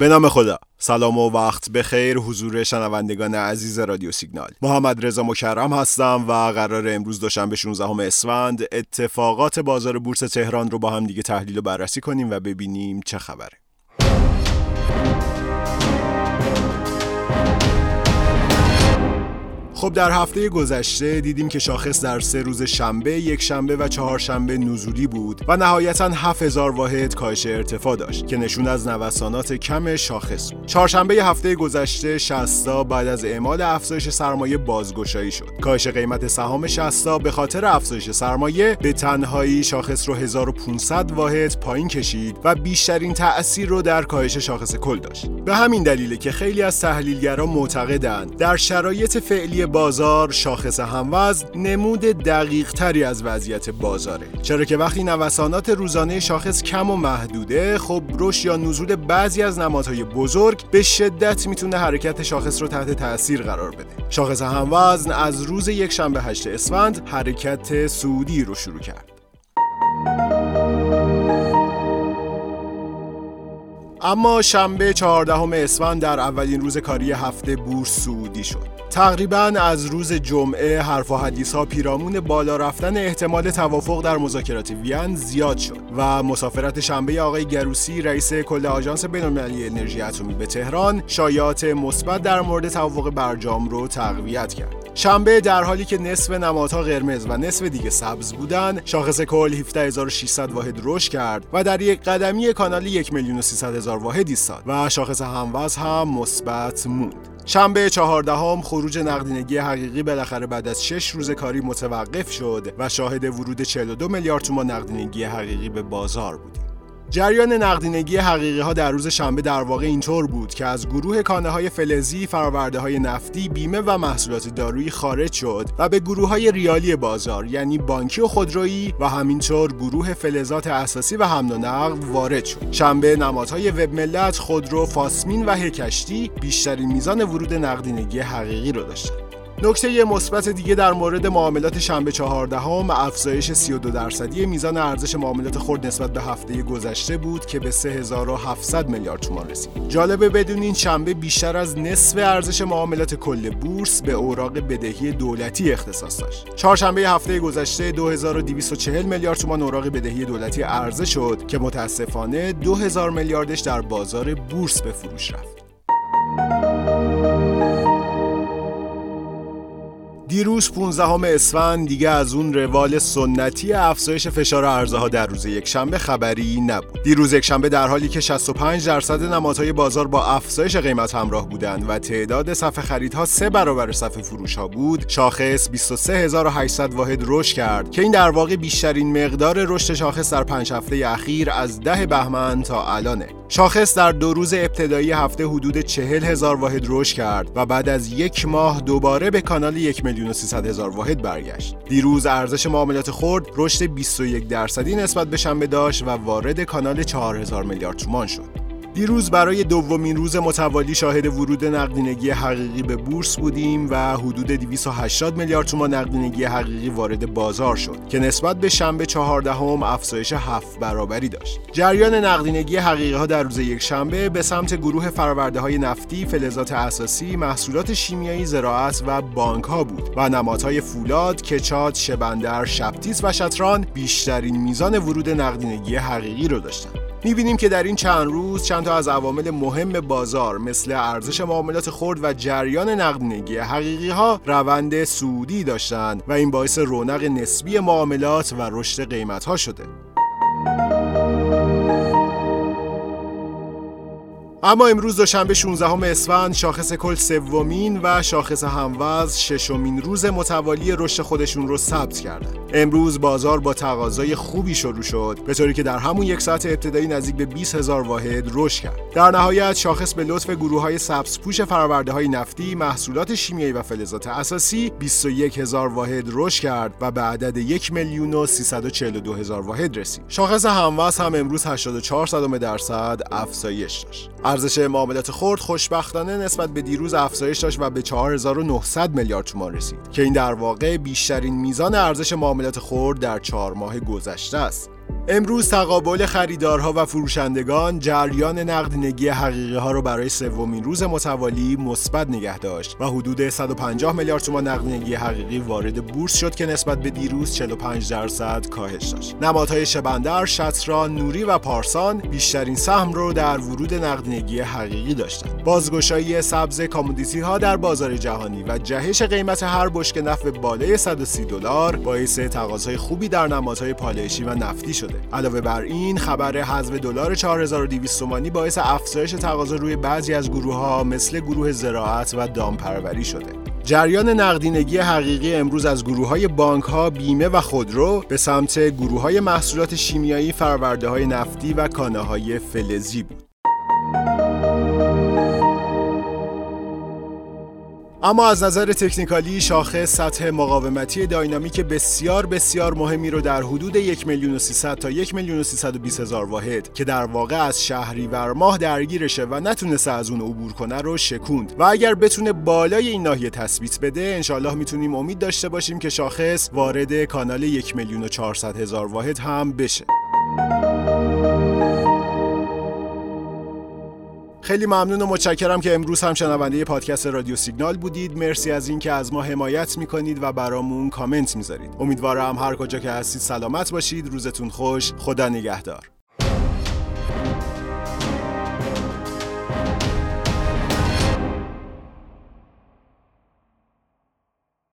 به نام خدا. سلام و وقت بخیر حضور شنوندگان عزیز رادیو سیگنال. محمد رضا مکرم هستم و قرار امروز دوشنبه 16 اسفند اتفاقات بازار بورس تهران رو با هم دیگه تحلیل و بررسی کنیم و ببینیم چه خبره. خب در هفته گذشته دیدیم که شاخص در سه روز شنبه، یک شنبه و چهار شنبه نزولی بود و نهایتا 7000 واحد کاهش ارتفاع داشت که نشون از نوسانات کم شاخص. چهارشنبه هفته گذشته شستا بعد از اعمال افزایش سرمایه بازگشایی شد. کاهش قیمت سهام شستا به خاطر افزایش سرمایه به تنهایی شاخص رو 1500 واحد پایین کشید و بیشترین تأثیر رو در کاهش شاخص کل داشت. به همین دلیله که خیلی از تحلیلگران معتقدند در شرایط فعلی بازار شاخص هموزن نمود دقیق تری از وضعیت بازاره. چرا که وقتی نوسانات روزانه شاخص کم و محدوده خب رشد یا نزول بعضی از نمادهای بزرگ به شدت می‌تونه حرکت شاخص رو تحت تاثیر قرار بده. شاخص هموزن از روز یک شنبه 8 اسفند حرکت سعودی رو شروع کرد. اما شنبه 14 اسفند در اولین روز کاری هفته بورس سعودی شد. تقریبا از روز جمعه حرف و حدیث ها پیرامون بالا رفتن احتمال توافق در مذاکرات وین زیاد شد و مسافرت شنبه آقای گروسی رئیس کل آژانس بین‌المللی انرژی اتمی به تهران شایعات مثبت در مورد توافق برجام رو تقویت کرد. شنبه در حالی که نصف نمادها قرمز و نصف دیگه سبز بودن شاخص کل 17600 واحد رشد کرد و در یک قدمی کانال 1 میلیون و 300 هزار واحد ایستاد و شاخص هموز هم مثبت موند شنبه چهاردهم خروج نقدینگی حقیقی بالاخره بعد از 6 روز کاری متوقف شد و شاهد ورود 42 میلیارد تومان نقدینگی حقیقی به بازار بودیم. جریان نقدینگی حقیقی ها در روز شنبه در واقع اینطور بود که از گروه کانه های فلزی، فرآورده های نفتی، بیمه و محصولات دارویی خارج شد و به گروه های ریالی بازار یعنی بانکی و خودرویی و همینطور گروه فلزات اساسی و حمل و نقل وارد شد. شنبه نمادهای وب ملت، خودرو، فاسمین و هکشتی بیشترین میزان ورود نقدینگی حقیقی رو داشتند. نکته مثبت دیگه در مورد معاملات شنبه 14 هم افزایش 32 درصدی میزان ارزش معاملات خرد نسبت به هفته گذشته بود که به 3700 میلیارد تومان رسید. جالبه بدونین شنبه بیشتر از نصف ارزش معاملات کل بورس به اوراق بدهی دولتی اختصاص داشت. چهارشنبه هفته گذشته 2240 میلیارد تومان اوراق بدهی دولتی عرضه شد که متاسفانه 2000 میلیاردش در بازار بورس به فروش رفت. دیروز 15 اسفند دیگه از اون روال سنتی افزایش فشار عرضه ها در روز یک شنبه خبری نبود. دیروز یک شنبه در حالی که 65 درصد نمادهای بازار با افزایش قیمت همراه بودند و تعداد صف خریدها سه برابر صف فروش ها بود، شاخص 23800 واحد رشد کرد که این در واقع بیشترین مقدار رشد شاخص در پنج هفته اخیر از ده بهمن تا الانه. شاخص در دو روز ابتدایی هفته حدود 40 هزار واحد رشد کرد و بعد از یک ماه دوباره به کانال یک و 300 هزار واحد برگشت. دیروز ارزش معاملات خرد رشد 21 درصدی نسبت به شنبه داشت و وارد کانال 4000 میلیارد تومان شد. دیروز برای دومین روز متوالی شاهد ورود نقدینگی حقیقی به بورس بودیم و حدود 280 میلیارد تومان نقدینگی حقیقی وارد بازار شد که نسبت به شنبه 14 هم افزایش هفت برابری داشت. جریان نقدینگی حقیقی ها در روز یک شنبه به سمت گروه فرآورده های نفتی، فلزات اساسی، محصولات شیمیایی، زراعت و بانک ها بود و نمادهای فولاد، کچات، شبندر، شبتیس و شطران بیشترین میزان ورود نقدینگی حقیقی رو داشتند. می‌بینیم که در این چند روز چند تا از عوامل مهم بازار مثل ارزش معاملات خرد و جریان نقدینگی حقیقی ها روند سودی داشتند و این باعث رونق نسبی معاملات و رشد قیمت ها شده. اما امروز دوشنبه 16 اسفند شاخص کل سومین و شاخص هموز ششمین روز متوالی رشد خودشون رو ثبت کردن. امروز بازار با تقاضای خوبی شروع شد به طوری که در همون یک ساعت ابتدایی نزدیک به 20 هزار واحد رشد کرد. در نهایت شاخص به لطف گروه های سبزپوش فرآورده های نفتی، محصولات شیمیایی و فلزات اساسی 21 هزار واحد رشد کرد و به عدد 1 میلیون و 342 هزار واحد رسید. شاخص هموز هم امروز 84 درصد افزایش داشت. ارزش معاملات خرد خوشبختانه نسبت به دیروز افزایش داشت و به 4900 میلیارد تومان رسید که این در واقع بیشترین میزان ارزش معاملات خرد در چهار ماه گذشته است. امروز تقابل خریدارها و فروشندگان جریان نقدینگی حقیقی ها رو برای سومین روز متوالی مثبت نگه داشت و حدود 150 میلیارد تومان نقدینگی حقیقی وارد بورس شد که نسبت به دیروز 45 درصد کاهش داشت. نمادهای شبندر، شطران، نوری و پارسان بیشترین سهم رو در ورود نقدینگی حقیقی داشتند. بازگشایی سبز کامودیتی ها در بازار جهانی و جهش قیمت هر بشک نفت بالای 130 دلار باعث تقاضای خوبی در نمادهای پالایشی و نفتی شده. علاوه بر این خبر حذف دلار 4200 تومانی باعث افزایش تقاضا روی بعضی از گروه ها مثل گروه زراعت و دامپروری شده جریان نقدینگی حقیقی امروز از گروه های بانک ها، بیمه و خودرو به سمت گروه های محصولات شیمیایی، فرورده های نفتی و کانه های فلزی بود. اما از نظر تکنیکالی شاخص سطح مقاومتی داینامیک بسیار بسیار مهمی رو در حدود 1 میلیون و 300 تا 1 میلیون و 320 هزار واحد که در واقع از شهریور ماه درگیرشه و نتونسته از اون عبور کنه رو شکوند. و اگر بتونه بالای این ناحیه تثبیت بده انشالله می‌تونیم امید داشته باشیم که شاخص وارد کانال 1 میلیون و 400 هزار واحد هم بشه. خیلی ممنون و متشکرم که امروز هم شنونده پادکست رادیو سیگنال بودید. مرسی از اینکه از ما حمایت می‌کنید و برامون کامنت می‌ذارید. امیدوارم هر کجا که هستید سلامت باشید. روزتون خوش. خدا نگهدار.